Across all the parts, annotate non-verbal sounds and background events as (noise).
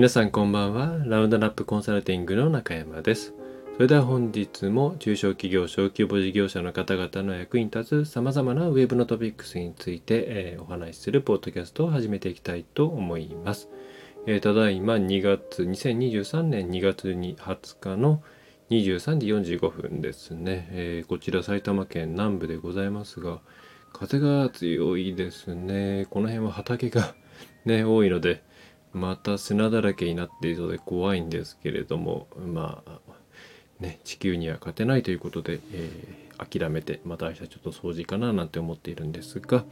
皆さんこんばんは。ラウンドナップコンサルティングの中山です。それでは本日も中小企業、小規模事業者の方々の役に立つ様々なウェブのトピックスについて、えー、お話しするポッドキャストを始めていきたいと思います。えー、ただいま2月、2023年2月に20日の23時45分ですね、えー、こちら埼玉県南部でございますが、風が強いですね。この辺は畑がね、多いので、また砂だらけになっているので怖いんですけれどもまあね地球には勝てないということで、えー、諦めてまた明日ちょっと掃除かななんて思っているんですが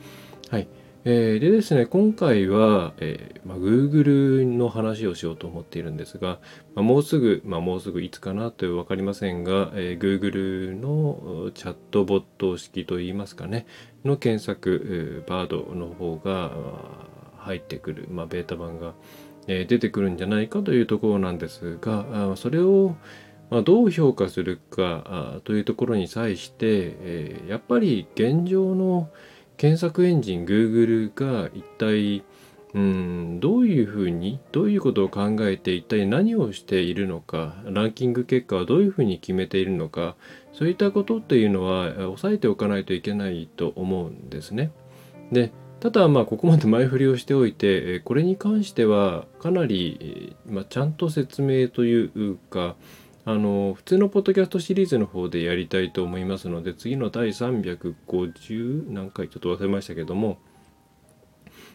はい。えー、でですね、今回は、えーまあ、Google の話をしようと思っているんですが、まあ、もうすぐ、まあ、もうすぐいつかなという分かりませんが、えー、Google のチャットボット式といいますかね、の検索、バードの方が、入ってくる、まあ、ベータ版が、えー、出てくるんじゃないかというところなんですが、あそれを、まあ、どう評価するかというところに際して、えー、やっぱり現状の検索エンジン Google が一体うんどういうふうにどういうことを考えて一体何をしているのかランキング結果はどういうふうに決めているのかそういったことっていうのは押さえておかないといけないと思うんですね。でただまあここまで前振りをしておいてこれに関してはかなり、ま、ちゃんと説明というかあの普通のポッドキャストシリーズの方でやりたいと思いますので次の第350何回ちょっと忘れましたけども、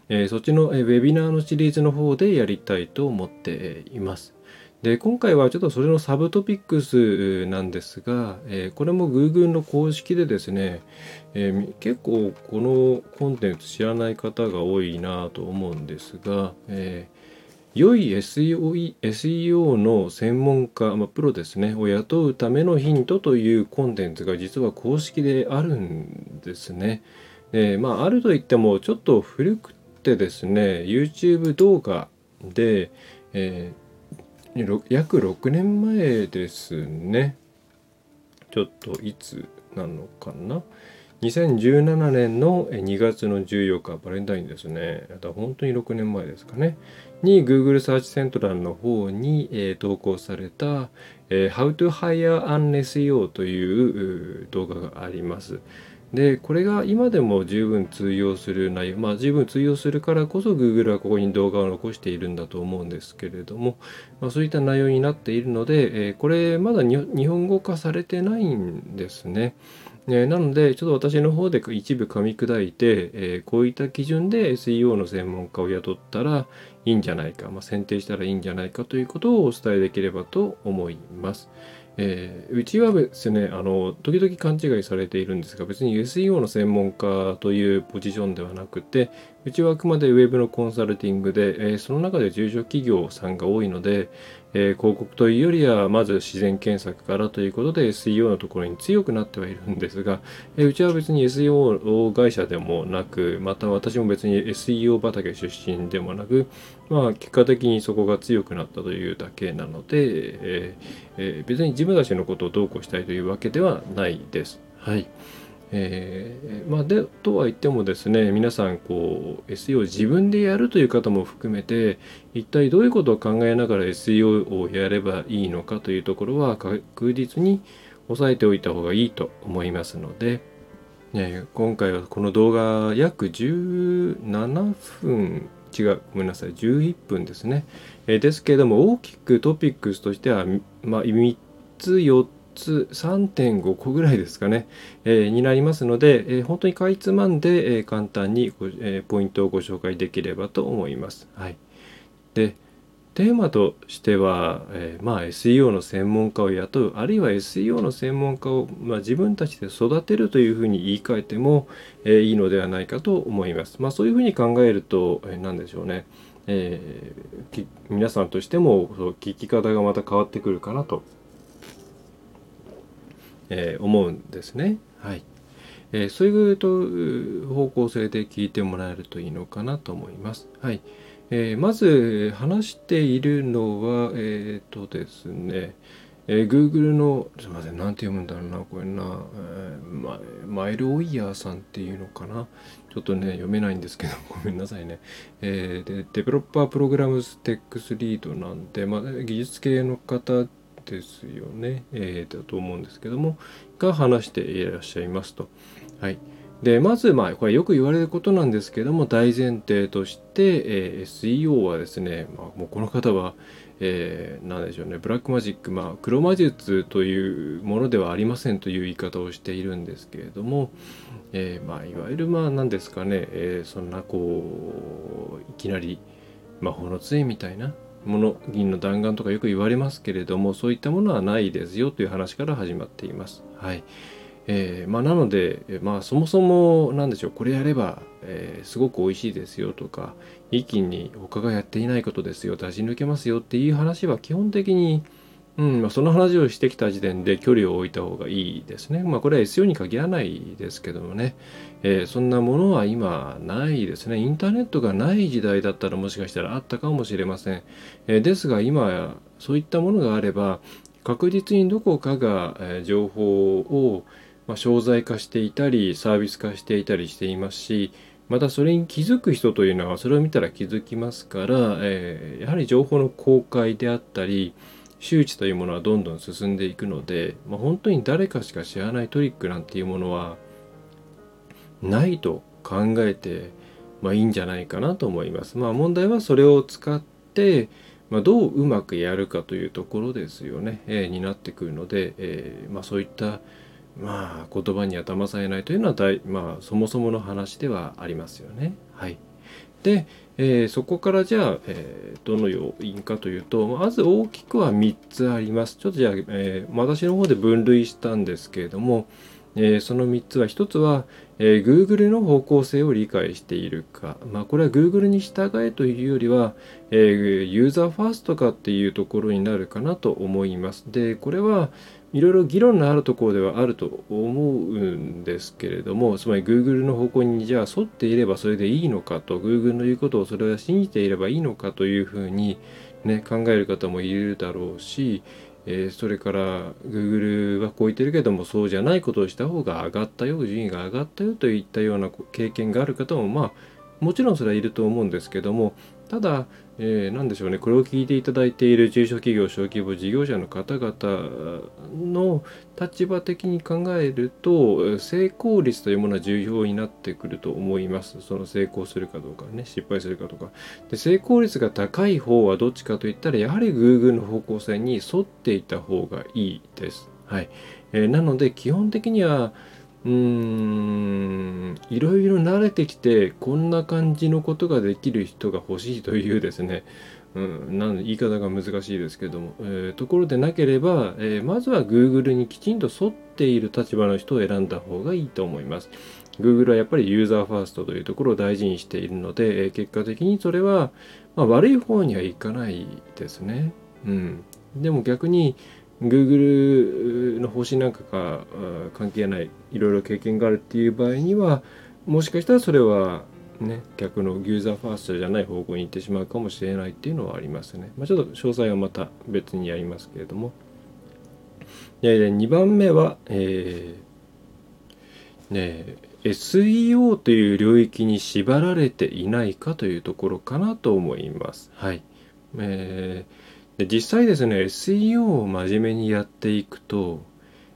え、そっちの、ウェビナーのシリーズの方でやりたいと思っています。で今回はちょっとそれのサブトピックスなんですが、えー、これも Google の公式でですね、えー、結構このコンテンツ知らない方が多いなと思うんですが、えー、良い SEO, の専門家、まあ、プロですねを雇うためのヒントというコンテンツが実は公式であるんですね。えまあ、あるといってもちょっと古くてですね YouTube 動画で、えー約6年前ですね。ちょっといつなのかな？2017年の2月の14日バレンタインですね。だ本当に6年前ですかね。に Google サーチセントラルの方に、えー、投稿された、えー、How to Hire an SEO という動画があります。でこれが今でも十分通用する内容まあ十分通用するからこそ Google はここに動画を残しているんだと思うんですけれども、まあ、そういった内容になっているので、えー、これまだ日本語化されてないんですね。えなのでちょっと私の方で一部噛み砕いて、えー、こういった基準で SEO の専門家を雇ったらいいんじゃないか、まあ、選定したらいいんじゃないかということをお伝えできればと思います。えー、うちはですねあの時々勘違いされているんですが別に SEO の専門家というポジションではなくてうちはあくまでウェブのコンサルティングで、えー、その中で中小企業さんが多いので、えー、広告というよりはまず自然検索からということで SEO のところに強くなってはいるんですが、えー、うちは別に SEO 会社でもなくまた私も別に SEO 畑出身でもなくまあ結果的にそこが強くなったというだけなので、えー、別に自分たちのことをどうこうしたいというわけではないです。はい。えー、まあでとは言ってもですね皆さんこう SEO を自分でやるという方も含めて一体どういうことを考えながら SEO をやればいいのかというところは確実に押さえておいた方がいいと思いますので、ね、今回はこの動画約17分違うごめんなさい11分ですね、えー、ですけれども大きくトピックスとしては、まあ、3つ4つつ3.5個ぐらいですかね、えー、になりますので、えー、本当にかいつまんで、えー、簡単にご、えポイントをご紹介できればと思います。はい、でテーマとしては、えまあ、SEO の専門家を雇うあるいは SEO の専門家を、まあ、自分たちで育てるというふうに言い換えても、えいいのではないかと思います。まあ、そういうふうに考えると、え何でしょうね、え皆さんとしてもそう聞き方がまた変わってくるかなとえー、思うんですね。はい。えー、そういうと方向性で聞いてもらえるといいのかなと思います。はい。えー、まず話しているのは、えっ、とですね、えー、Google の、すみません、なんて読むんだろうな、これな、えー、ママイル・オイヤーさんっていうのかな。ちょっとね、読めないんですけど、(laughs) ごめんなさいね。えー、で、デベロッパープログラムステックスリードなんで、まあ、技術系の方ですよね、えー、だと思うんですけども、が話していらっしゃいますと。はい。でまずまあこれよく言われることなんですけども大前提として、えー、SEO はですね、まあ、もうこの方は、えー、何でしょうねブラックマジックまあ黒魔術というものではありませんという言い方をしているんですけれども、えー、まあいわゆるまあ何ですかね、え、そんなこういきなり魔法の杖みたいなもの銀の弾丸とかよく言われますけれどもそういったものはないですよという話から始まっています。はいえー、まあ、なので、まあ、そもそも何でしょうこれやれば、えー、すごく美味しいですよとか一気に他がやっていないことですよ出し抜けますよっていう話は基本的に、うんまあ、その話をしてきた時点で距離を置いた方がいいですね。まあ、これは SEO に限らないですけどもね、えー、そんなものは今ないですね。インターネットがない時代だったらもしかしたらあったかもしれません。えですが今そういったものがあれば確実にどこかが、え情報をまあ、商材化していたりサービス化していたりしていますしまたそれに気づく人というのはそれを見たら気づきますから、えー、やはり情報の公開であったり周知というものはどんどん進んでいくので、まあ、本当に誰かしか知らないトリックなんていうものはないと考えて、まあ、いいんじゃないかなと思います。まあ、問題はそれを使って、まあ、どううまくやるかというところですよね、えー、になってくるので、えーまあ、そういったまあ言葉には騙されないというのは大、まあ、そもそもの話ではありますよね。はい、で、えー、そこからじゃあ、えー、どの要因かというとまず大きくは3つあります。ちょっとじゃあ、えー、私の方で分類したんですけれども、え、その3つは1つは、え、Google の方向性を理解しているか、まあ、これは Google に従えというよりは、え、ユーザーファーストかっていうところになるかなと思います。でこれはいろいろ議論のあるところではあると思うんですけれどもつまり Google の方向にじゃあ沿っていればそれでいいのかと Google の言うことをそれは信じていればいいのかというふうに、ね、考える方もいるだろうし、えー、それから Google はこう言ってるけどもそうじゃないことをした方が上がったよ順位が上がったよといったような経験がある方もまあもちろんそれはいると思うんですけどもただ、えー、何でしょうね。これを聞いていただいている中小企業小規模事業者の方々の立場的に考えると成功率というものは重要になってくると思います。その成功するかどうかね失敗するかとか。で成功率が高い方はどっちかといったらやはり Google の方向性に沿っていた方がいいです。はい、えー、なので基本的にはうーん。いろいろ慣れてきてこんな感じのことができる人が欲しいというですね、うん、なん言い方が難しいですけども、えー、ところでなければ、えー、まずは Google にきちんと沿っている立場の人を選んだ方がいいと思います。Google はやっぱりユーザーファーストというところを大事にしているので、えー、結果的にそれは、まあ、悪い方にはいかないですね。うん、でも逆に Google の方針なんかが関係ないいろいろ経験があるっていう場合にはもしかしたらそれはね逆のユーザーファーストじゃない方向に行ってしまうかもしれないっていうのはありますね。まあ、ちょっと詳細はまた別にやりますけれども。で2番目は、えー、ね SEO という領域に縛られていないかというところかなと思います。はい。えーで実際ですね SEO を真面目にやっていくと、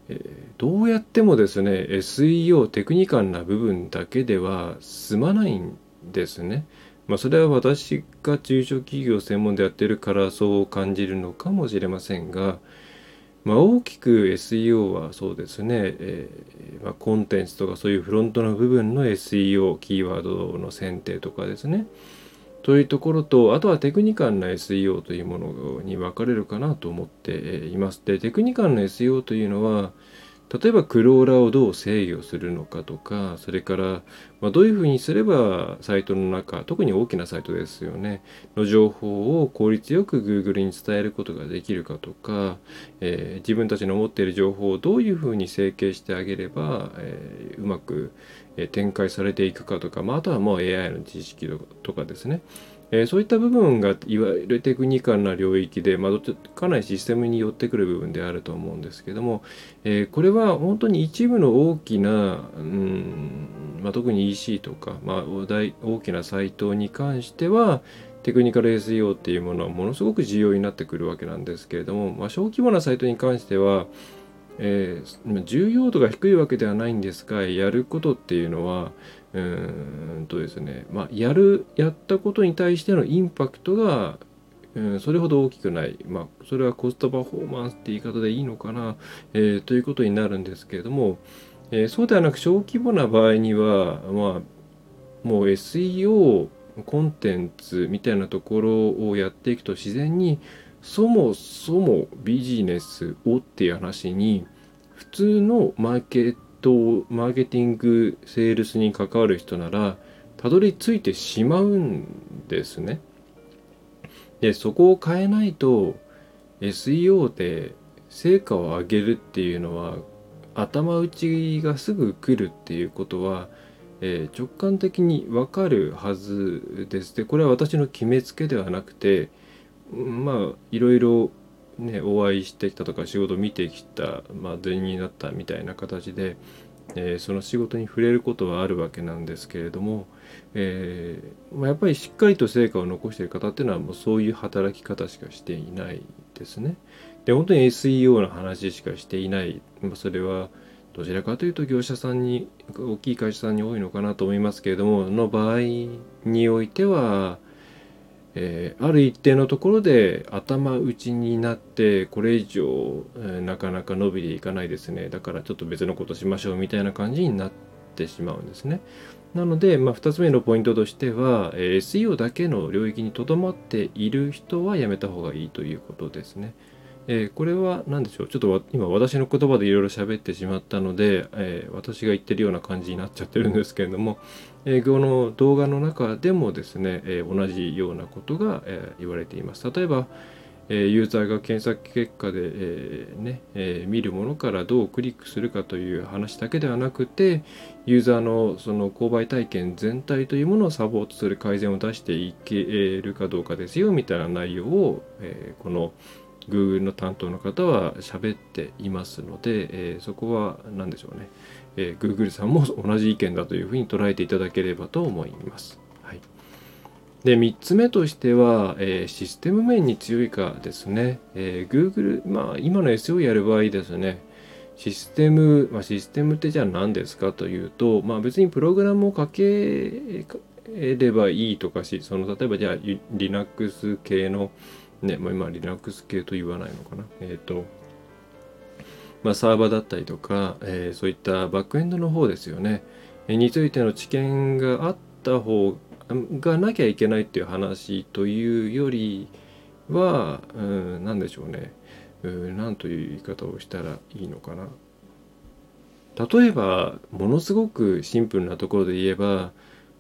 えー、どうやってもですね SEO テクニカルな部分だけでは済まないんですね。まあ、それは私が中小企業専門でやってるからそう感じるのかもしれませんが、まあ、大きく SEO はそうですね、えー、まあ、コンテンツとかそういうフロントの部分の SEO キーワードの選定とかですねというところとあとはテクニカルな SEO というものに分かれるかなと思っています。でテクニカルな SEO というのは例えばクローラーをどう制御するのかとかそれから、ま、どういうふうにすればサイトの中特に大きなサイトですよねの情報を効率よく Google に伝えることができるかとか、えー、自分たちの持っている情報をどういうふうに整形してあげれば、えー、うまく展開されていくかとか、まあ、あとはもう AI の知識とかですね。えー、そういった部分がいわゆるテクニカルな領域で、まあ、かなりシステムに寄ってくる部分であると思うんですけども、えー、これは本当に一部の大きな、うんまあ、特に EC とか、まあ、大きなサイトに関してはテクニカル SEO っていうものはものすごく重要になってくるわけなんですけれども、まあ、小規模なサイトに関しては、えー、重要度が低いわけではないんですがやることっていうのはうんとですねまあやるやったことに対してのインパクトがうんそれほど大きくない、まあ、それはコストパフォーマンスって言い方でいいのかな、えー、ということになるんですけれども、えー、そうではなく小規模な場合には、まあ、もう SEO コンテンツみたいなところをやっていくと自然にそもそもビジネスをっていう話に普通のマーケットマーケティングセールスに関わる人ならたどり着いてしまうんですね。でそこを変えないと SEO で成果を上げるっていうのは頭打ちがすぐ来るっていうことは、えー、直感的にわかるはずです。でこれは私の決めつけではなくてまあいろいろねお会いしてきたとか仕事見てきたまあ前になったみたいな形で、えー、その仕事に触れることはあるわけなんですけれども、えー、まあ、やっぱりしっかりと成果を残している方っていうのはもうそういう働き方しかしていないですね。で本当に SEO の話しかしていない、まあ、それはどちらかというと業者さんに大きい会社さんに多いのかなと思いますけれどもの場合においてはえー、ある一定のところで頭打ちになってこれ以上、えー、なかなか伸びていかないですね。だからちょっと別のことしましょうみたいな感じになってしまうんですね。なので、まあ、2つ目のポイントとしては、えー、SEO だけの領域にとどまっている人はやめた方がいいということですね。えー、これは何でしょう？ちょっと今私の言葉でいろいろ喋ってしまったので、えー、私が言ってるような感じになっちゃってるんですけれども、えー、この動画の中でもですね、え同じようなことが、え言われています。例えば、えユーザーが検索結果で、えねえ見るものからどうクリックするかという話だけではなくてユーザーのその購買体験全体というものをサポートする改善を出していけるかどうかですよみたいな内容を、えこの Google の担当の方は喋っていますので、えー、そこは何でしょうね、えー、Google さんも同じ意見だというふうに捉えていただければと思います。はい、で3つ目としては、えー、システム面に強いかですね。えー、Google、まあ今の SEO やる場合ですね、システム、まあ、システムってじゃあ何ですかというと、まあ別にプログラムを書ければいいとかし、その例えばじゃあ Linux 系のね、まあ、今 Linux 系と言わないのかな。えっ、ー、と、まあ、サーバーだったりとか、えー、そういったバックエンドの方ですよね、えー、についての知見があった方がなきゃいけないっていう話というよりは、うん、何でしょうね、うん、何という言い方をしたらいいのかな。例えば、ものすごくシンプルなところで言えば、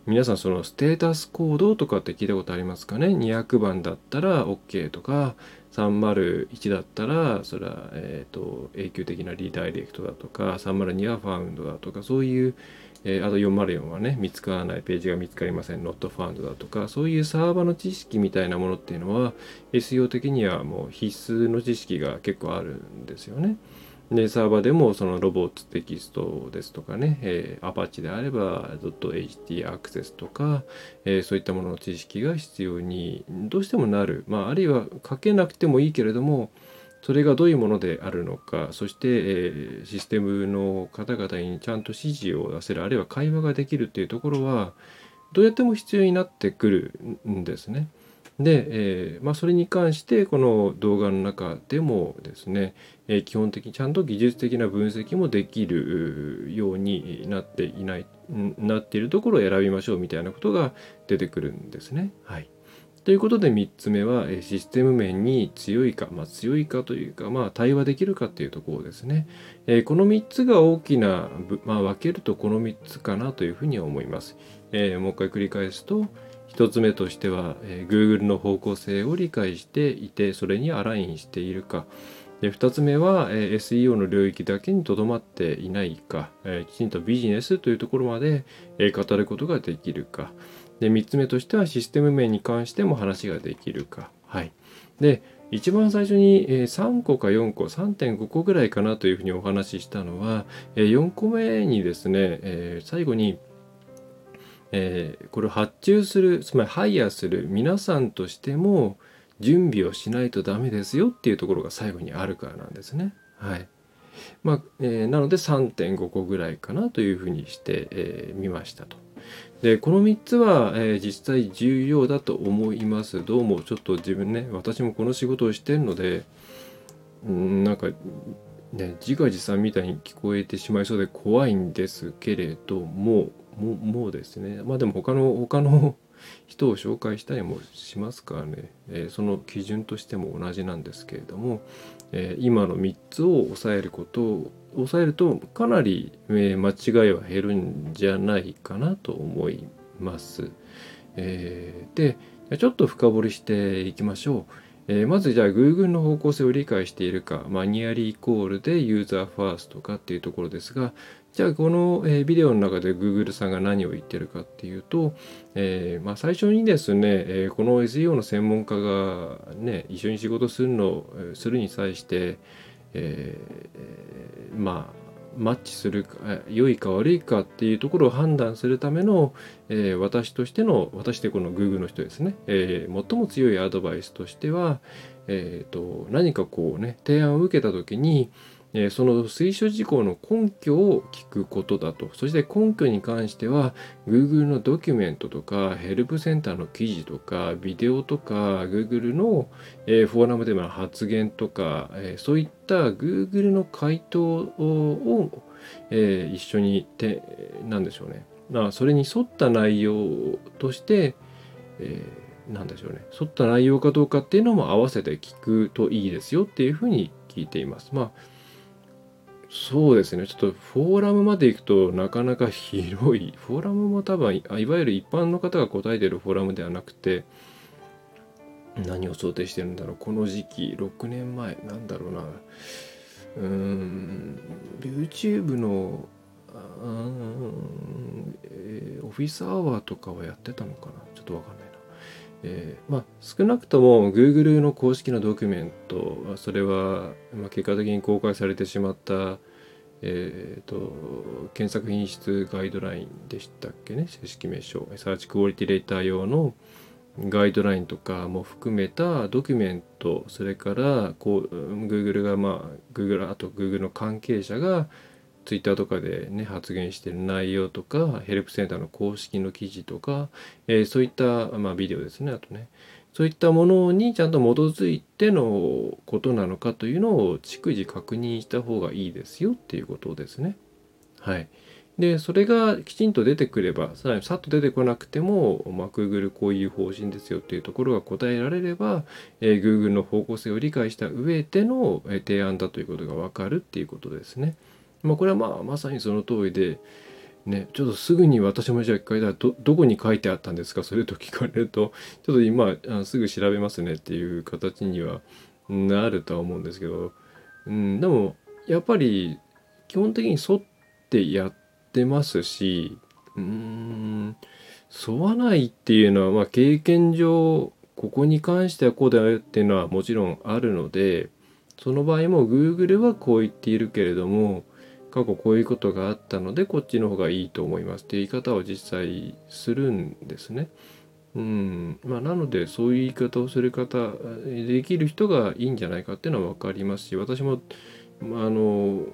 皆さんそのステータスコードとかって聞いたことありますかね？200番だったら OK とか301だったらそれは、えーと、永久的なリダイレクトだとか302はファウンドだとかそういう、え、あと404はね見つからないページが見つかりません not found だとかそういうサーバーの知識みたいなものっていうのは SEO 的にはもう必須の知識が結構あるんですよね。で、サーバーでもそのロボットテキストですとかね、えー、アパッチであれば .ht アクセスとか、えー、そういったものの知識が必要にどうしてもなる。まあ、あるいは書けなくてもいいけれども、それがどういうものであるのか、そして、えー、システムの方々にちゃんと指示を出せる、あるいは会話ができるっていうところは、どうやっても必要になってくるんですね。で、えー、まあ、それに関してこの動画の中でもですね、えー、基本的にちゃんと技術的な分析もできるようになっていないなっているところを選びましょうみたいなことが出てくるんですね。はい、ということで3つ目はシステム面に強いか、まあ、強いかというか、まあ、対話できるかっていうところですね。え、この3つが大きな、まあ、分けるとこの3つかなというふうに思います。え、もう一回繰り返すと、1つ目としては、えー、Google の方向性を理解していてそれにアラインしているか。で2つ目は、えー、SEO の領域だけにとどまっていないか、えー、きちんとビジネスというところまで、えー、語ることができるか。で3つ目としてはシステム面に関しても話ができるか。はい、で一番最初に3個か4個3.5個ぐらいかなというふうにお話ししたのは4個目にですね最後にえー、これを発注するつまりハイヤーする皆さんとしても準備をしないとダメですよっていうところが最後にあるからなんですね。はいまあえー、なので3.5個ぐらいかなというふうにしてみ、えー、ましたと。でこの3つは、えー、実際重要だと思います。どうもちょっと自分ね私もこの仕事をしてるのでんなんかね自画自賛みたいに聞こえてしまいそうで怖いんですけれどもももうですねまあでも他の他の人を紹介したりもしますからね、えー、その基準としても同じなんですけれども、えー、今の3つを抑えることを抑えるとかなり、え、間違いは減るんじゃないかなと思います。えー、でちょっと深掘りしていきましょう。え、まずじゃあ Google の方向性を理解しているかマニュアルイコールでユーザーファーストかっていうところですがじゃあこの、え、ビデオの中で Google さんが何を言ってるかっていうと、えー、まあ、最初にですね、えこの SEO の専門家がね一緒に仕事するのするに際して、えまあマッチするか良いか悪いかっていうところを判断するための、えー、私としての私でこの Google の人ですね、えー、最も強いアドバイスとしては、えーと、何かこうね提案を受けた時に、えその推奨事項の根拠を聞くことだと。そして根拠に関しては Google のドキュメントとかヘルプセンターの記事とかビデオとか Google の、えフォーラムでの発言とか、えそういった Google の回答を、え一緒にて何でしょうね。まあそれに沿った内容として、え、何でしょうね。沿った内容かどうかっていうのも合わせて聞くといいですよっていうふうに聞いています。まあそうですね。ちょっとフォーラムまで行くとなかなか広い。(laughs) フォーラムも多分いわゆる一般の方が答えてるフォーラムではなくて何を想定してるんだろう。この時期6年前なんだろうな。うーん YouTube のえー、オフィスアワーとかはやってたのかな。ちょっとわかんないな。えー、まあ少なくとも Google の公式のドキュメントそれは、まあ、結果的に公開されてしまったえーと、検索品質ガイドラインでしたっけね？正式名称。サーチクオリティレーター用のガイドラインとかも含めたドキュメントそれからこう Google がまあ Google あと Google の関係者が Twitter とかでね発言してる内容とかヘルプセンターの公式の記事とか、えー、そういった、まあ、ビデオですねあとね。そういったものにちゃんと基づいてのことなのかというのを逐次確認した方がいいですよっていうことですね。はい。で、それがきちんと出てくれば、さらにさっと出てこなくても、まあ、Google こういう方針ですよっていうところが答えられれば、えー、Google の方向性を理解した上での提案だということがわかるっていうことですね。まあ、これはまあまさにその通りで、ね、ちょっとすぐに私もじゃあ一回だどどこに書いてあったんですか？それと聞かれると (laughs) ちょっと今あすぐ調べますねっていう形にはなるとは思うんですけど、うん、でもやっぱり基本的に沿ってやってますしうん沿わないっていうのは、まあ、経験上ここに関してはこうだよっていうのはもちろんあるのでその場合も Google はこう言っているけれども過去こういうことがあったのでこっちの方がいいと思います。っていう言い方を実際するんですね。うん。まあ、なのでそういう言い方をする方できる人がいいんじゃないかっていうのは分かりますし私もまあの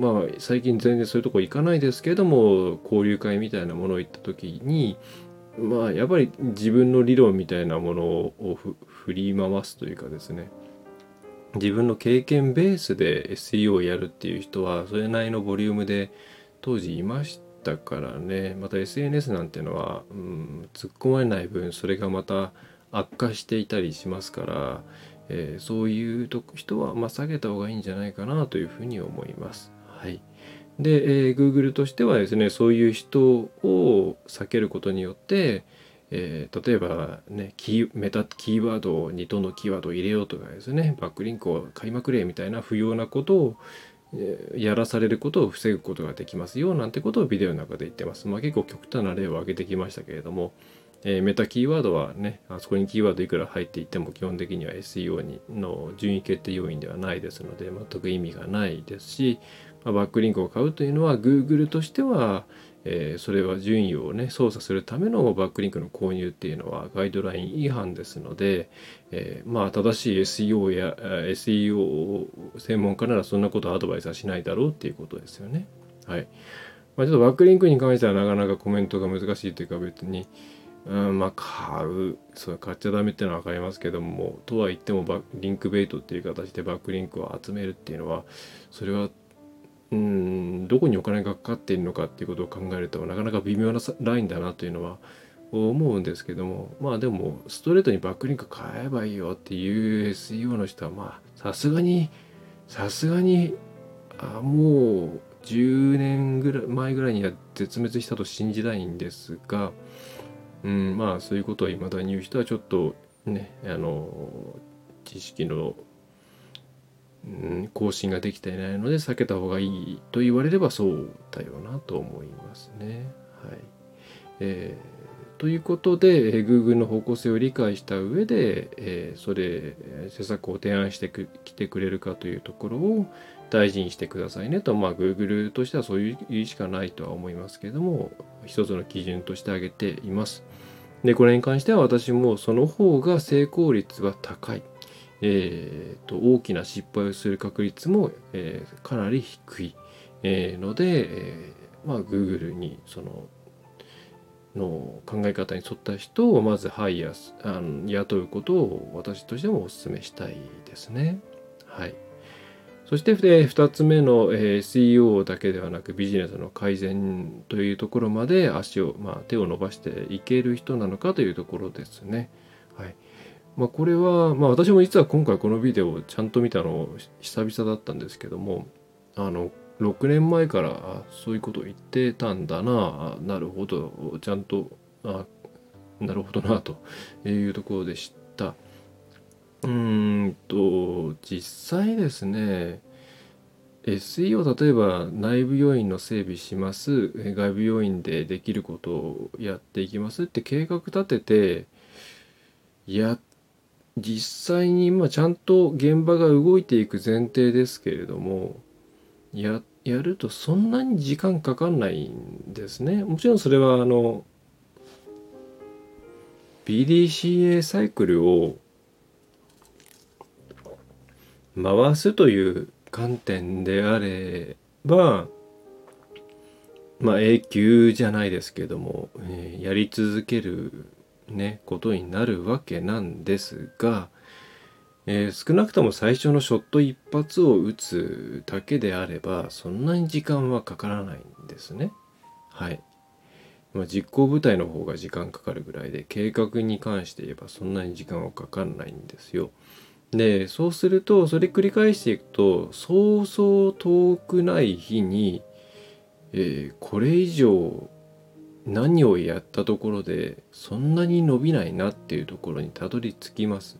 まあ最近全然そういうとこ行かないですけども交流会みたいなものを行った時にまあやっぱり自分の理論みたいなものを振り回すというかですね。自分の経験ベースで SEO をやるっていう人はそれなりのボリュームで当時いましたからねまた SNS なんてのは、うん、突っ込まれない分それがまた悪化していたりしますから、えー、そういう人はまあ下げた方がいいんじゃないかなというふうに思います。はい、で、えー、Google としてはですねそういう人を避けることによってえー、例えばねキーメタキーワードを2とのキーワードを入れようとかですねバックリンクを買いまくれみたいな不要なことを、え、やらされることを防ぐことができますよなんてことをビデオの中で言ってます。まあ、結構極端な例を挙げてきましたけれどもえー、メタキーワードはねあそこにキーワードいくら入っていても基本的には SEO にの順位決定要因ではないですので全く意味がないですし、まあ、バックリンクを買うというのは Google としては、えー、それは順位をね操作するためのバックリンクの購入っていうのはガイドライン違反ですので、えー、まあ正しい SEO や SEO 専門家ならそんなことアドバイスはしないだろうっていうことですよね。はい。まあ、ちょっとバックリンクに関してはなかなかコメントが難しいというか別に、うん、まあ買う、そう買っちゃダメっていうのは分かりますけども、とは言ってもバリンクベイトっていう形でバックリンクを集めるっていうのは、それはうんどこにお金がかかっているのかっていうことを考えるとなかなか微妙なラインだなというのは思うんですけどもまあでもストレートにバックリンク買えばいいよっていう SEO の人はまあさすがにさすがにあもう10年ぐらい前ぐらいには絶滅したと信じたいんですが、うん、まあそういうことを未だに言う人はちょっとねあの知識の、更新ができていないので避けた方がいいと言われればそうだよなと思いますね。はいえー、ということで、え、Google の方向性を理解した上で、えー、それ施策を提案してきてくれるかというところを大事にしてくださいねと、まあ、Google としてはそういうしかないとは思いますけれども一つの基準として挙げています。でこれに関しては私もその方が成功率は高い。えーと、大きな失敗をする確率も、えー、かなり低い、えー、ので、えー、まあ Google にそのの考え方に沿った人をまずハイヤーあの雇うことを私としてもお勧めしたいですね。はい。そして、え、2つ目の、えー、SEO だけではなくビジネスの改善というところまで足を、まあ、手を伸ばしていける人なのかというところですね。まあ、これは、まあ、私も実は今回このビデオをちゃんと見たの久々だったんですけどもあの6年前からそういうことを言ってたんだななるほどちゃんとあなるほどなというところでした。うんと実際ですね SEO 例えば内部要因の整備します外部要因でできることをやっていきますって計画立ててやって実際にまあちゃんと現場が動いていく前提ですけれどもややるとそんなに時間かかんないんですね。もちろんそれはあの PDCA サイクルを回すという観点であればまあ永久じゃないですけども、えー、やり続けるねことになるわけなんですが、えー、少なくとも最初のショット一発を打つだけであればそんなに時間はかからないんですね。はい。まあ、実行部隊の方が時間かかるぐらいで計画に関して言えばそんなに時間はかかんないんですよ。でそうするとそれ繰り返していくとそうそう遠くない日に、えー、これ以上何をやったところでそんなに伸びないなっていうところにたどり着きます。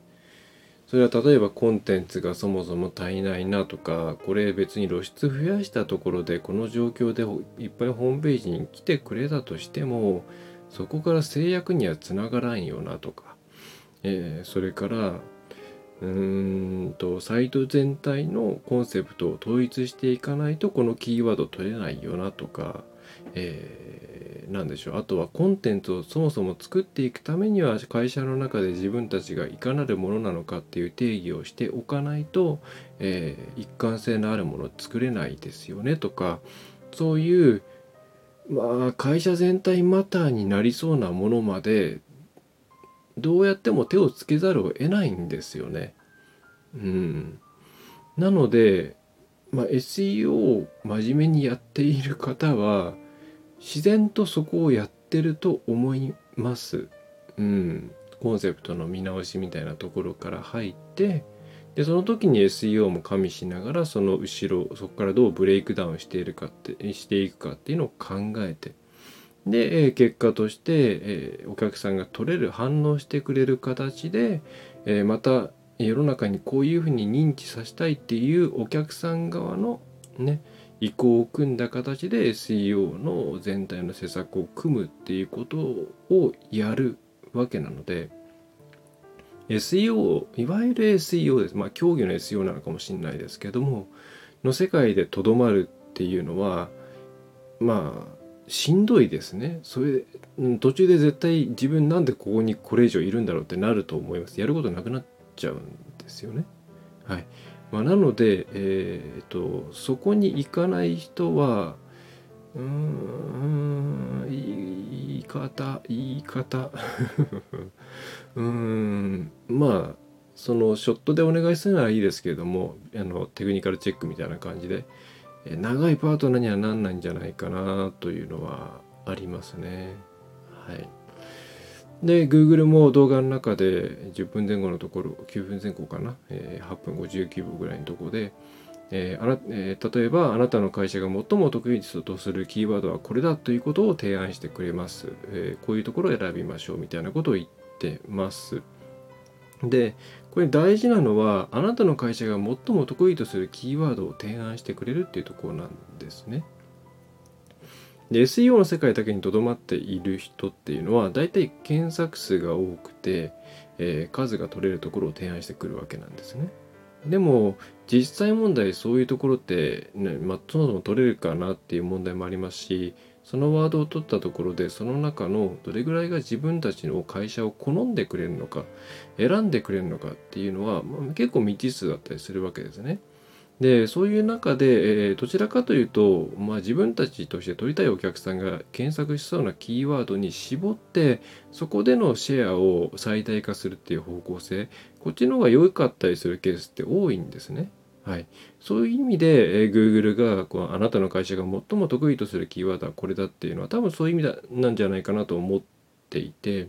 それは例えばコンテンツがそもそも足りないなとかこれ別に露出増やしたところでこの状況でいっぱいホームページに来てくれたとしてもそこから制約にはつながらんよなとか、えー、それからうーんとサイト全体のコンセプトを統一していかないとこのキーワード取れないよなとかえー、でしょうあとはコンテンツをそもそも作っていくためには会社の中で自分たちがいかなるものなのかっていう定義をしておかないと、えー、一貫性のあるものを作れないですよねとかそういうまあ会社全体マターになりそうなものまでどうやっても手をつけざるを得ないんですよね。うん、なので、まあ、SEO を真面目にやっている方は自然とそこをやってると思います。うん、コンセプトの見直しみたいなところから入ってでその時に SEO も加味しながらその後ろそこからどうブレイクダウンしているかってしていくかっていうのを考えてで、え結果として、えお客さんが取れる反応してくれる形で、えまた世の中にこういうふうに認知させたいっていうお客さん側のね意向を組んだ形で SEO の全体の施策を組むっていうことをやるわけなので SEO いわゆる SEO です。まあ競技の SEO なのかもしれないですけどもの世界でとどまるっていうのはまあしんどいですね。それ途中で絶対自分なんでここにこれ以上いるんだろうってなると思います。やることなくなっちゃうんですよね。はい。まあ、なので、えーと、そこに行かない人はうーん言い方言い方 (laughs) うんまあそのショットでお願いするならいいですけれどもあのテクニカルチェックみたいな感じで長いパートナーにはなんないんじゃないかなというのはありますね。はい。で、Google も動画の中で10分前後のところ、9分前後かな、えー、8分59秒ぐらいのところで、えーあなえー、例えばあなたの会社が最も得意とするキーワードはこれだということを提案してくれます、えー、こういうところを選びましょうみたいなことを言ってます。で、これ大事なのは、あなたの会社が最も得意とするキーワードを提案してくれるっていうところなんですね。で、SEO の世界だけにとどまっている人っていうのは、大体検索数が多くて、えー、数が取れるところを提案してくるわけなんですね。でも、実際問題そういうところって、ね、まあ、そもそも取れるかなっていう問題もありますし、そのワードを取ったところでその中のどれぐらいが自分たちの会社を好んでくれるのか選んでくれるのかっていうのは、まあ、結構未知数だったりするわけですね。でそういう中で、えー、どちらかというと、まあ、自分たちとして取りたいお客さんが検索しそうなキーワードに絞ってそこでのシェアを最大化するっていう方向性こっちの方が良かったりするケースって多いんですね。はい、そういう意味で、えー、Google がこうあなたの会社が最も得意とするキーワードはこれだっていうのは多分そういう意味だなんじゃないかなと思っていて、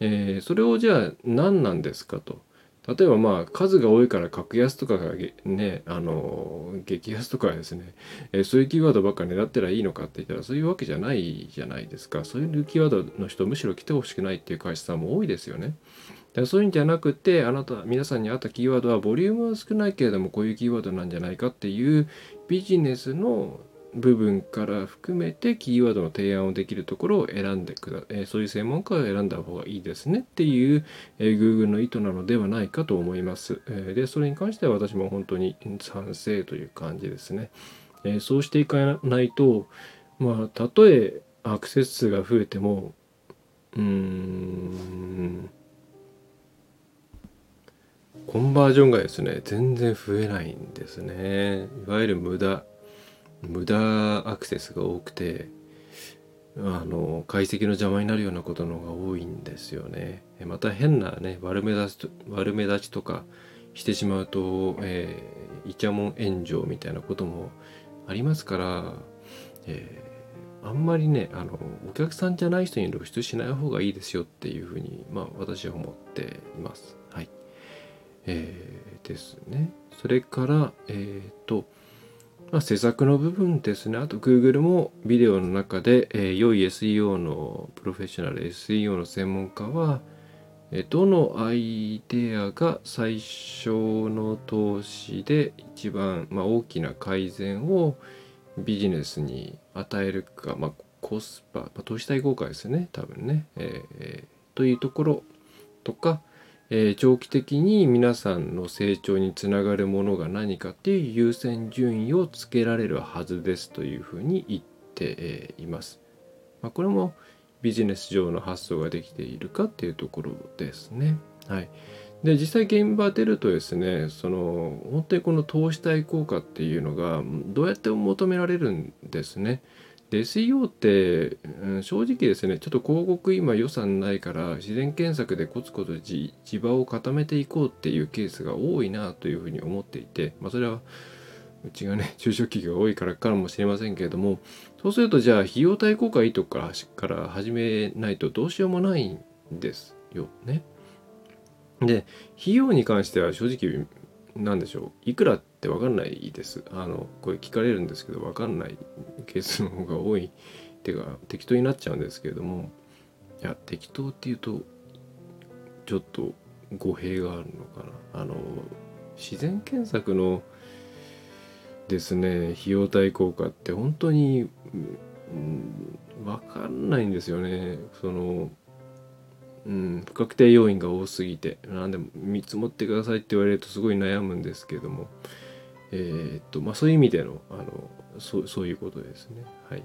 えー、それをじゃあ何なんですかと。例えばまあ数が多いから格安とかがねあの激安とかですね、え、そういうキーワードばっか狙ったらいいのかって言ったらそういうわけじゃないじゃないですかそういうキーワードの人むしろ来てほしくないっていう会社さんも多いですよね。だからそういうんじゃなくてあなた皆さんに合ったキーワードはボリュームは少ないけれどもこういうキーワードなんじゃないかっていうビジネスの部分から含めてキーワードの提案をできるところを選んでくだ、えー、そういう専門家を選んだ方がいいですねっていう、えー、Google の意図なのではないかと思います。えー、でそれに関しては私も本当に賛成という感じですね。えー、そうしていかないとまあたとえアクセス数が増えてもうーんコンバージョンがですね全然増えないんですねいわゆる無駄無駄アクセスが多くてあの解析の邪魔になるようなことの方が多いんですよね。また変なね悪目立ち悪目立ちとかしてしまうと、えー、イチャモン炎上みたいなこともありますから、えー、あんまりねあのお客さんじゃない人に露出しない方がいいですよっていうふうにまあ私は思っています。はい。えー、ですね。それから、えっ、と、まあ、施策の部分ですね。あと Google もビデオの中で、えー、良い SEO のプロフェッショナル SEO の専門家は、えどのアイデアが最小の投資で一番、まあ、大きな改善をビジネスに与えるか、まあ、コスパ、まあ、投資対効果ですよね多分ね、えー、というところとか、えー、長期的に皆さんの成長につながるものが何かっていう優先順位をつけられるはずですというふうに言って、います。まあ、これもビジネス上の発想ができているかっていうところですね。はい。で実際現場出るとですねその本当にこの投資対効果っていうのがどうやって求められるんですね。で SEO って、うん、正直ですねちょっと広告今予算ないから自然検索でコツコツ地場を固めていこうっていうケースが多いなというふうに思っていて、まあ、それはうちがね (laughs) 中小企業が多いからかもしれませんけれどもそうするとじゃあ費用対効果いいとこから始めないとどうしようもないんですよね。で費用に関しては正直何でしょういくらってって分かんないです。あのこれ聞かれるんですけど分かんないケースの方が多い。っていうか適当になっちゃうんですけれども。いや適当っていうとちょっと語弊があるのかな。あの自然検索のですね費用対効果って本当に、うん、分かんないんですよね。そのうん、不確定要因が多すぎて。何でも見積もってくださいって言われるとすごい悩むんですけども。えー、っとまあそういう意味でのあのそうそういうことですね。はい。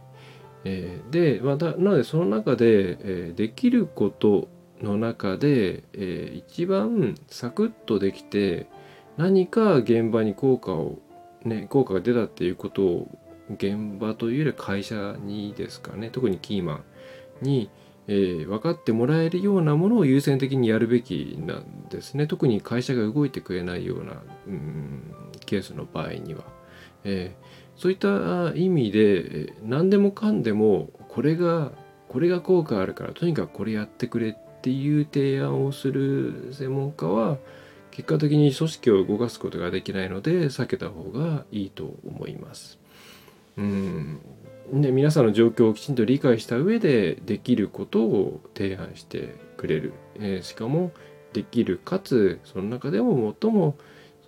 えー、で、まあ、だなのでその中で、えー、できることの中で、えー、一番サクッとできて何か現場に効果をね効果が出たっていうことを現場というより会社にですかね。特にキーマンに、えー、分かってもらえるようなものを優先的にやるべきなんですね。特に会社が動いてくれないようなうんケースの場合には。えーそういった意味で何でもかんでもこれがこれが効果あるからとにかくこれやってくれっていう提案をする専門家は結果的に組織を動かすことができないので避けた方がいいと思います。うんで皆さんの状況をきちんと理解した上でできることを提案してくれる、えー、しかもできるかつその中でも最も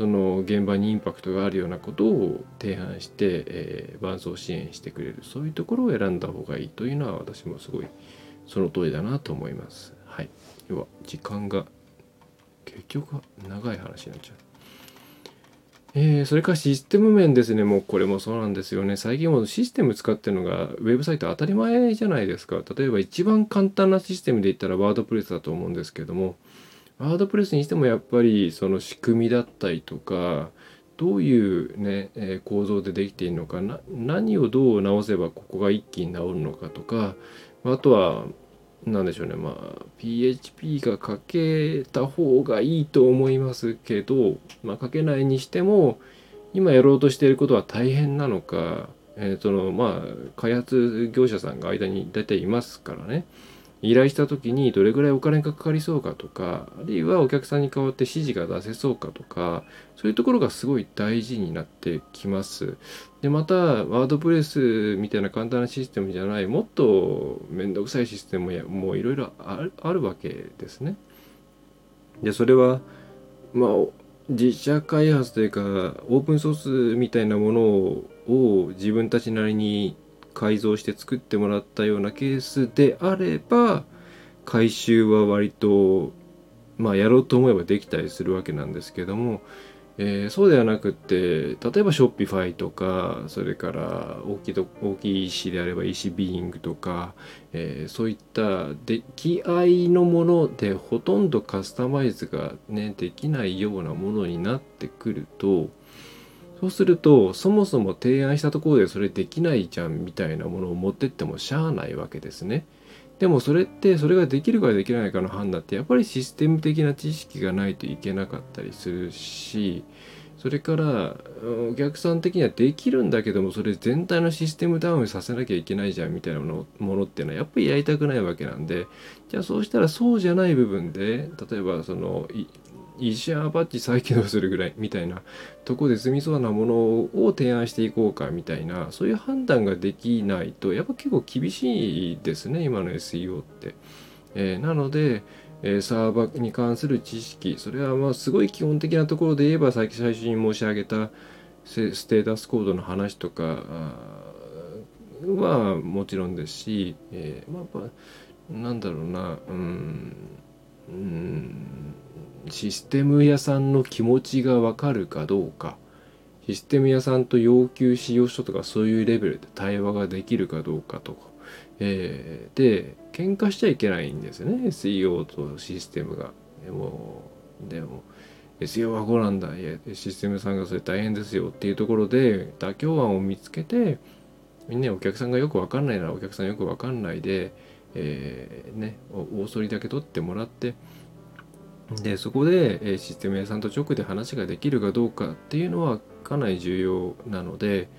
その現場にインパクトがあるようなことを提案して、えー、伴走支援してくれるそういうところを選んだ方がいいというのは私もすごいその通りだなと思います。はい、要は時間が結局は長い話になっちゃう。えー、それからシステム面ですね、もうこれもそうなんですよね。最近もシステム使ってるのがウェブサイト当たり前じゃないですか。例えば一番簡単なシステムで言ったらワードプレスだと思うんですけども、ワードプレスにしてもやっぱりその仕組みだったりとかどういうね、え構造でできているのかな何をどう直せばここが一気に治るのかとかあとは何でしょうねまあ PHP が書けた方がいいと思いますけど、まあ、書けないにしても今やろうとしていることは大変なのか、えー、そのまあ開発業者さんが間に大体いますからね。依頼した時にどれぐらいお金がかかりそうかとかあるいはお客さんに代わって指示が出せそうかとかそういうところがすごい大事になってきます。でまたワードプレスみたいな簡単なシステムじゃないもっと面倒くさいシステムももういろいろあるわけですね。でそれはまあ自社開発というかオープンソースみたいなものを自分たちなりに改造して作ってもらったようなケースであれば回収は割とまあやろうと思えばできたりするわけなんですけども、えー、そうではなくって例えば Shopify とかそれから大きい大きい EC であれば EC ビーイングとか、えー、そういった出来合いのものでほとんどカスタマイズがねできないようなものになってくるとそうするとそもそも提案したところでそれできないじゃんみたいなものを持ってってもしゃあないわけですね。でもそれってそれができるかできないかの判断ってやっぱりシステム的な知識がないといけなかったりするしそれからお客さん的にはできるんだけどもそれ全体のシステムダウンさせなきゃいけないじゃんみたいなものっていうのはやっぱりやりたくないわけなんでじゃあそうしたらそうじゃない部分で例えばその石アパッチ再起動するぐらいみたいなとこで済みそうなものを提案していこうかみたいなそういう判断ができないとやっぱ結構厳しいですね今の SEO って。えー、なので、えー、サーバーに関する知識それはまあすごい基本的なところで言えば最初に申し上げたステータスコードの話とかはもちろんですし、えー、まあやっぱなんだろうなうんうんシステム屋さんの気持ちがわかるかどうか。システム屋さんと要求使用書とかそういうレベルで対話ができるかどうかとか、えー、で喧嘩しちゃいけないんですよね。SEO とシステムが。でもでも SEO はこうなんだ。いやシステムさんがそれ大変ですよっていうところで妥協案を見つけてみんなお客さんがよくわかんないならお客さんよくわかんないで、えー、ね大そりだけ取ってもらってでそこでシステム屋さんと直で話ができるかどうかっていうのはかなり重要なので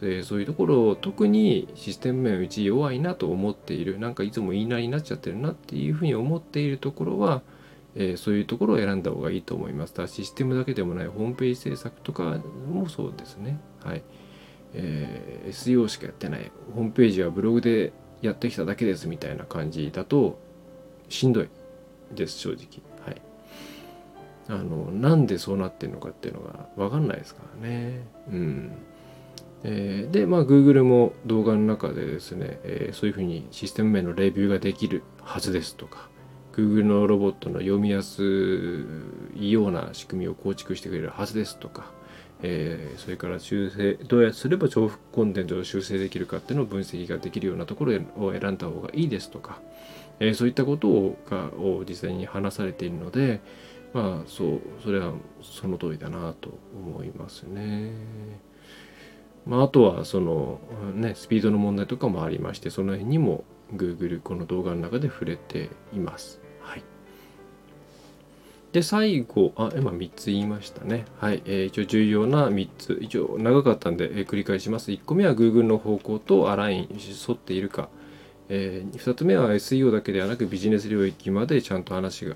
でそういうところを特にシステム面うち弱いなと思っているなんかいつも言いなりになっちゃってるなっていうふうに思っているところは、えー、そういうところを選んだ方がいいと思います。だシステムだけでもないホームページ制作とかもそうですね。はい。えー、SEO しかやってないホームページはブログでやってきただけですみたいな感じだとしんどいです正直。あのなんでそうなってるのかっていうのが分かんないですからね。うんえー、で、まあ、Google も動画の中でですね、えー、そういうふうにシステム面のレビューができるはずですとか、Google のロボットの読みやすいような仕組みを構築してくれるはずですとか、えー、それから修正どうやってすれば重複コンテンツを修正できるかっていうのを分析ができるようなところを選んだ方がいいですとか、えー、そういったことをがを実際に話されているのでまあそうそれはその通りだなと思いますね。まあ、あとはそのねスピードの問題とかもありましてその辺にも Google この動画の中で触れています。はい、で最後あ今3つ言いましたね。はい、えー、一応重要な3つ一応長かったんで、えー、繰り返します。1個目は Google の方向とアライン沿っているか。えー、2つ目は SEO だけではなくビジネス領域までちゃんと話が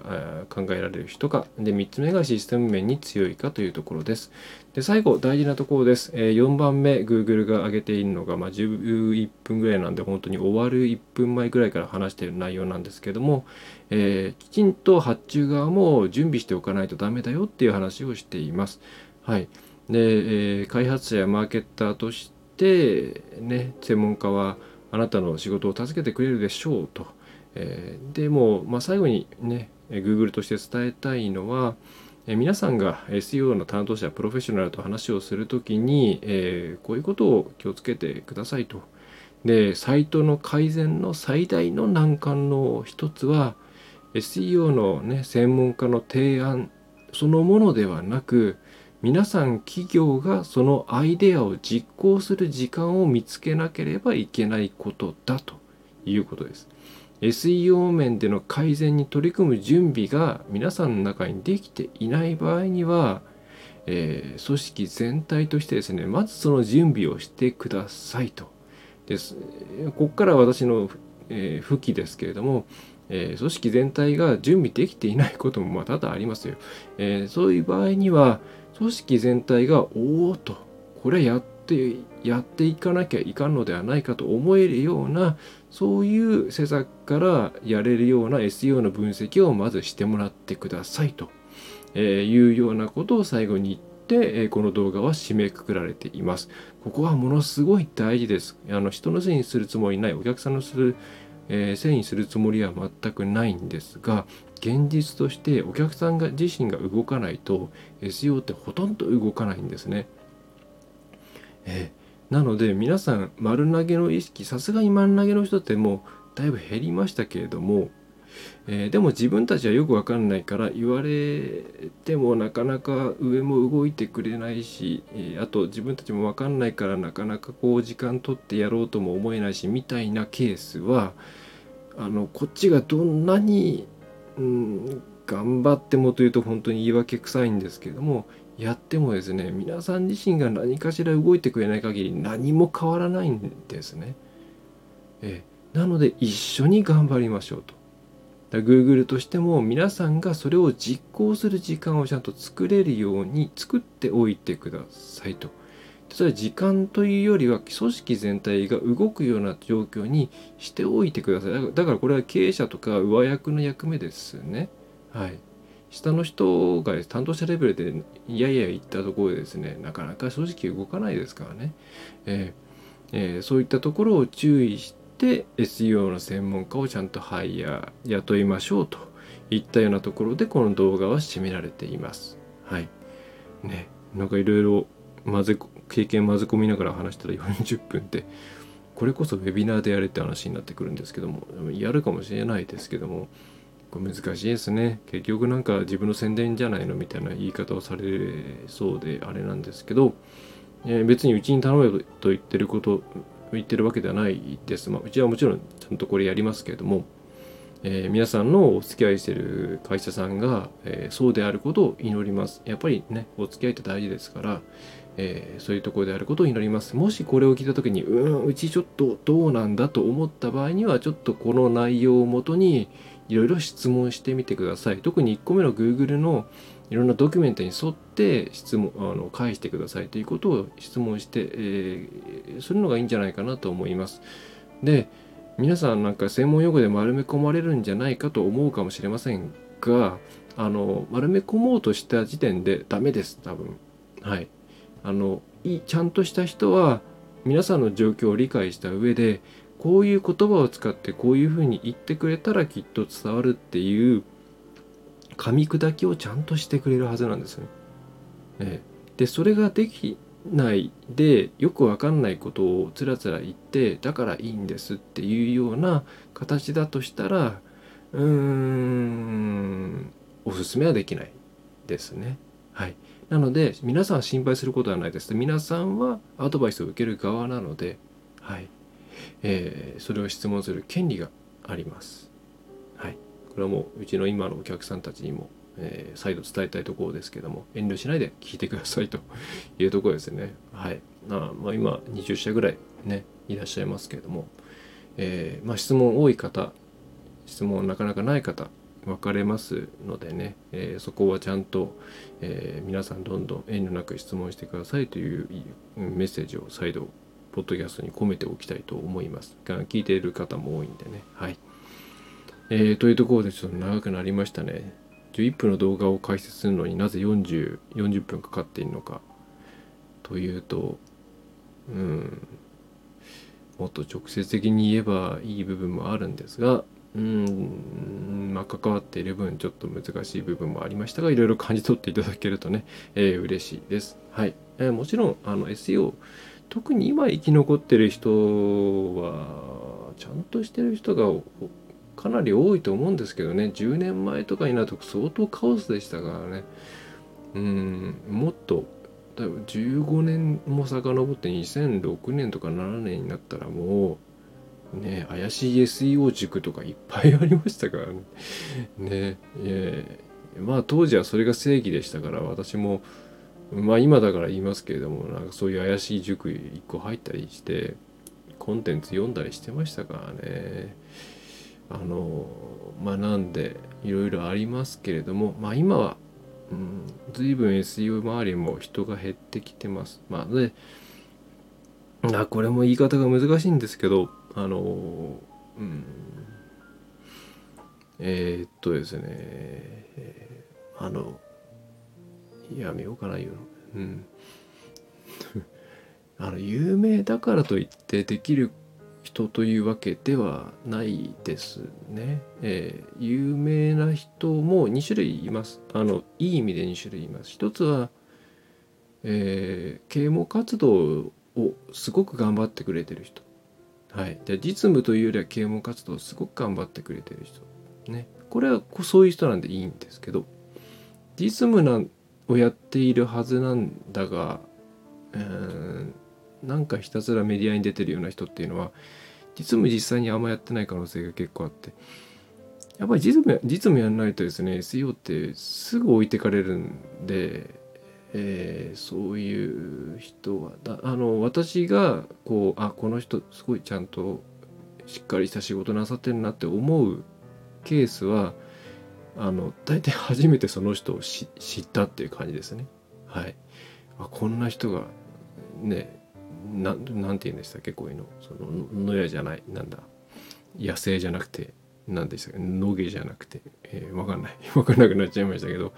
考えられる人か。で3つ目がシステム面に強いかというところです。で最後大事なところです、えー、4番目 Google が挙げているのが、まあ、11分ぐらいなんで本当に終わる1分前ぐらいから話している内容なんですけども、えー、きちんと発注側も準備しておかないとダメだよっていう話をしています。はい。で、え開発者やマーケッターとしてね専門家はあなたの仕事を助けてくれるでしょうと。えー、でも、まあ、最後にね、Google として伝えたいのは、え皆さんが SEO の担当者、プロフェッショナルと話をするときに、えー、こういうことを気をつけてくださいと。で、サイトの改善の最大の難関の一つは、SEO の、ね、専門家の提案そのものではなく、皆さん企業がそのアイデアを実行する時間を見つけなければいけないことだということです。SEO 面での改善に取り組む準備が皆さんの中にできていない場合には、えー、組織全体としてですねまずその準備をしてくださいと。ですここから私の、えー、不記ですけれども、えー、組織全体が準備できていないこともまあ多々ありますよ。え、そういう場合には組織全体がおおとこれやってやっていかなきゃいかんのではないかと思えるようなそういう施策からやれるような SEO の分析をまずしてもらってくださいとえいうようなことを最後に言ってえこの動画は締めくくられています。ここはものすごい大事です。あの人のせいにするつもりないお客さんのする、えー、せいにするつもりは全くないんですが現実としてお客さんが自身が動かないと SEO ってほとんど動かないんですね。え、なので皆さん丸投げの意識さすがに丸投げの人ってもうだいぶ減りましたけれども、えー、でも自分たちはよくわかんないから言われてもなかなか上も動いてくれないし、えー、あと自分たちもわかんないからなかなかこう時間取ってやろうとも思えないしみたいなケースはあのこっちがどんなにうん、頑張ってもというと本当に言い訳臭いんですけどもやってもですね皆さん自身が何かしら動いてくれない限り何も変わらないんですね。えなので一緒に頑張りましょうと。だ Google としても皆さんがそれを実行する時間をちゃんと作れるように作っておいてくださいと。それは時間というよりは組織全体が動くような状況にしておいてください。だからこれは経営者とか上役の役目ですね。はい。下の人が担当者レベルでいやいや言ったところでですねなかなか正直動かないですからね、えーえー、そういったところを注意して SEO の専門家をちゃんとハイヤー雇いましょうといったようなところでこの動画は締められています。はい。ね。なんかいろいろ混ぜ経験混ぜ込みながら話したら40分ってこれこそウェビナーでやれって話になってくるんですけどもやるかもしれないですけどもこれ難しいですね。結局なんか自分の宣伝じゃないのみたいな言い方をされそうであれなんですけど、えー、別にうちに頼めと言ってること言ってるわけではないです、まあ、うちはもちろんちゃんとこれやりますけれども、えー、皆さんのお付き合いしてる会社さんが、えー、そうであることを祈ります。やっぱりねお付き合いって大事ですからえー、そういうところであることを祈ります。もしこれを聞いた時に、うん、うちちょっとどうなんだと思った場合には、ちょっとこの内容をもとにいろいろ質問してみてください。特に1個目の Google のいろんなドキュメントに沿って質問、あの返してくださいということを質問して、えー、するのがいいんじゃないかなと思います。で、皆さんなんか専門用語で丸め込まれるんじゃないかと思うかもしれませんが、あの丸め込もうとした時点でダメです、多分。はい。あのいちゃんとした人は皆さんの状況を理解した上でこういう言葉を使ってこういうふうに言ってくれたらきっと伝わるっていう噛み砕きをちゃんとしてくれるはずなんですね。でそれができないでよくわかんないことをつらつら言ってだからいいんですっていうような形だとしたらうーんおすすめはできないですね。はい、なので皆さん心配することはないです。皆さんはアドバイスを受ける側なので、はいえー、それを質問する権利があります。はい、これはもううちの今のお客さんたちにもえー、再度伝えたいところですけども遠慮しないで聞いてくださいというところですね。はいあまあ、今20社ぐらいねいらっしゃいますけれども、えー、まあ、質問多い方質問なかなかない方分かれますのでね、えー、そこはちゃんと、えー、皆さんどんどん遠慮なく質問してくださいというメッセージを再度ポッドキャストに込めておきたいと思います。聞いている方も多いんでね。はい。えー、というところでちょっと長くなりましたね。11分の動画を解説するのになぜ4040分かかっているのかというとうんもっと直接的に言えばいい部分もあるんですがうんまあ関わっている分ちょっと難しい部分もありましたがいろいろ感じ取っていただけるとね、(laughs) えー、嬉しいです。はい、えー、もちろんあの SEO 特に今生き残ってる人はちゃんとしてる人がかなり多いと思うんですけどね。10年前とかになると相当カオスでしたからね。うんもっと多分15年も遡って2006年とか7年になったらもうね怪しい SEO 塾とかいっぱいありましたからねねえまあ当時はそれが正義でしたから私もまあ今だから言いますけれどもなんかそういう怪しい塾1個入ったりしてコンテンツ読んだりしてましたからねあの学んでいろいろありますけれどもまあ今は、うん、随分 SEO 周りも人が減ってきてます。まあであこれも言い方が難しいんですけどあのうんえー、っとですね、あのやめようかな言うの。うん (laughs) あの有名だからといってできる人というわけではないですね。えー、有名な人も2種類います。あのいい意味で2種類います。一つは、えー、啓蒙活動をすごく頑張ってくれてる人。はい、で実務というよりは啓蒙活動をすごく頑張ってくれてる人。ね、これはそういう人なんでいいんですけど実務なをやっているはずなんだが、えー、なんかひたすらメディアに出てるような人っていうのは実務実際にあんまやってない可能性が結構あって。やっぱり実務実務やらないとですね SEO ってすぐ置いてかれるんで、えー、そういう人はだあの私がこうあこの人すごいちゃんとしっかりした仕事なさってるなって思うケースはあの大体初めてその人を知ったっていう感じですね。はい、あこんな人がねななんて言うんでしたっけこういうの。その野屋じゃないなんだ。野生じゃなくて。何でしたっけ野毛じゃなくて、えー、分かんない (laughs) 分かんなくなっちゃいましたけど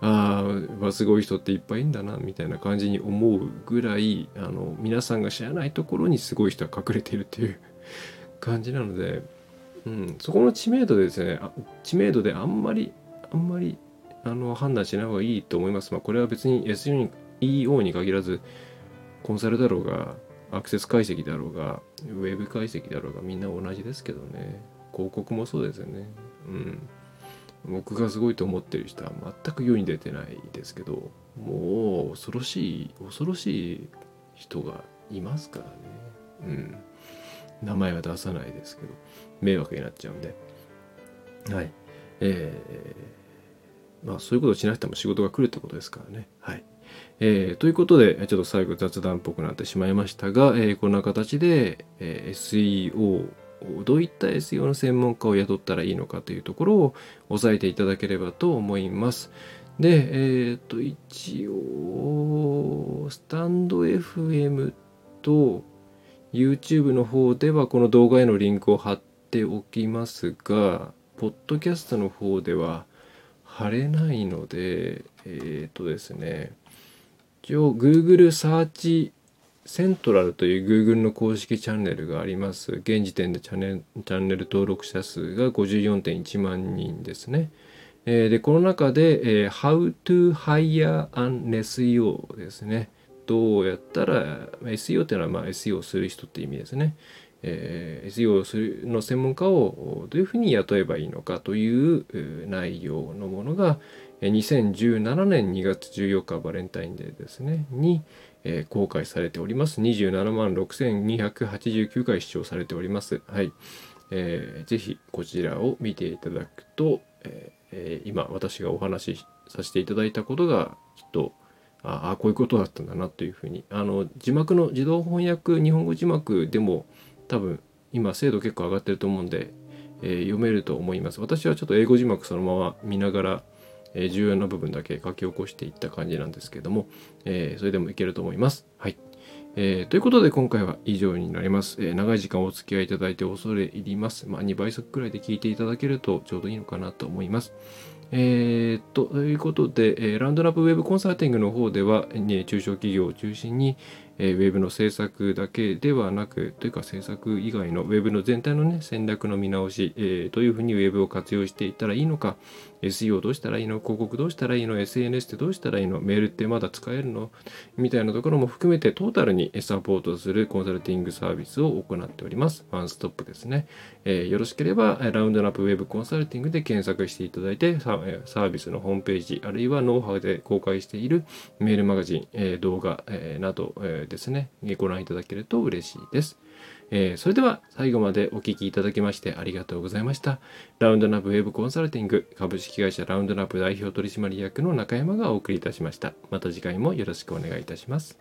ああすごい人っていっぱいいんだなみたいな感じに思うぐらいあの皆さんが知らないところにすごい人は隠れているっていう (laughs) 感じなので、うん、そこの知名度でですね知名度であんまりあんまりあの判断しない方がいいと思います。まあ、これは別に SEO に限らずコンサルだろうがアクセス解析だろうがウェブ解析だろうがみんな同じですけどね広告もそうですよね。うん。僕がすごいと思ってる人は全く世に出てないですけどもう恐ろしい恐ろしい人がいますからね。うん。名前は出さないですけど迷惑になっちゃうんで。はい。えー、まあそういうことをしなくても仕事が来るってことですからね。はい。えー、ということで、ちょっと最後雑談っぽくなってしまいましたが、えー、こんな形で、えー、SEO どういった SEO の専門家を雇ったらいいのかというところを押さえていただければと思います。で、えっ、ー、と、一応、スタンド FM と YouTube の方ではこの動画へのリンクを貼っておきますが、ポッドキャストの方では貼れないので、えっ、ー、とですね、一応 Google サーチセントラルという Google の公式チャンネルがあります。現時点でチャンネル登録者数が54.1万人ですね。えー、で、この中で、えー、How to hire an SEO ですね。どうやったら、SEO っていうのはまあ SEO をする人って意味ですね。えー、SEO の専門家をどういうふうに雇えばいいのかという内容のものが2017年2月14日バレンタインデーですねに、えー、公開されております。27万6289回視聴されております。はい、えー、ぜひこちらを見ていただくと、えー、今私がお話しさせていただいたことがきっとああこういうことだったんだなというふうにあの字幕の自動翻訳日本語字幕でも多分今精度結構上がってると思うんで、えー、読めると思います。私はちょっと英語字幕そのまま見ながら、えー、重要な部分だけ書き起こしていった感じなんですけども、えー、それでもいけると思いますはいえー、ということで今回は以上になります、えー、長い時間お付き合いいただいて恐れ入ります。まあ、2倍速くらいで聞いていただけるとちょうどいいのかなと思います。えー、ということで、えー、ランドラップウェブコンサルティングの方では、ね、中小企業を中心に、えー、ウェブの制作だけではなく、というか制作以外のウェブの全体のね、戦略の見直し、えー、どういうふうにウェブを活用していったらいいのか、SEO どうしたらいいの？広告どうしたらいいの ?SNS ってどうしたらいいの？メールってまだ使えるの？みたいなところも含めてトータルにサポートするコンサルティングサービスを行っております。ワンストップですね。えー、よろしければ、ラウンドナップウェブコンサルティングで検索していただいて、サービスのホームページ、あるいはノウハウで公開しているメールマガジン、えー、動画、えー、など、えですね、ご覧いただけると嬉しいです。えー、それでは最後までお聴きいただきましてありがとうございました。ラウンドナップウェブコンサルティング株式会社ラウンドナップ代表取締役の中山がお送りいたしました。また次回もよろしくお願いいたします。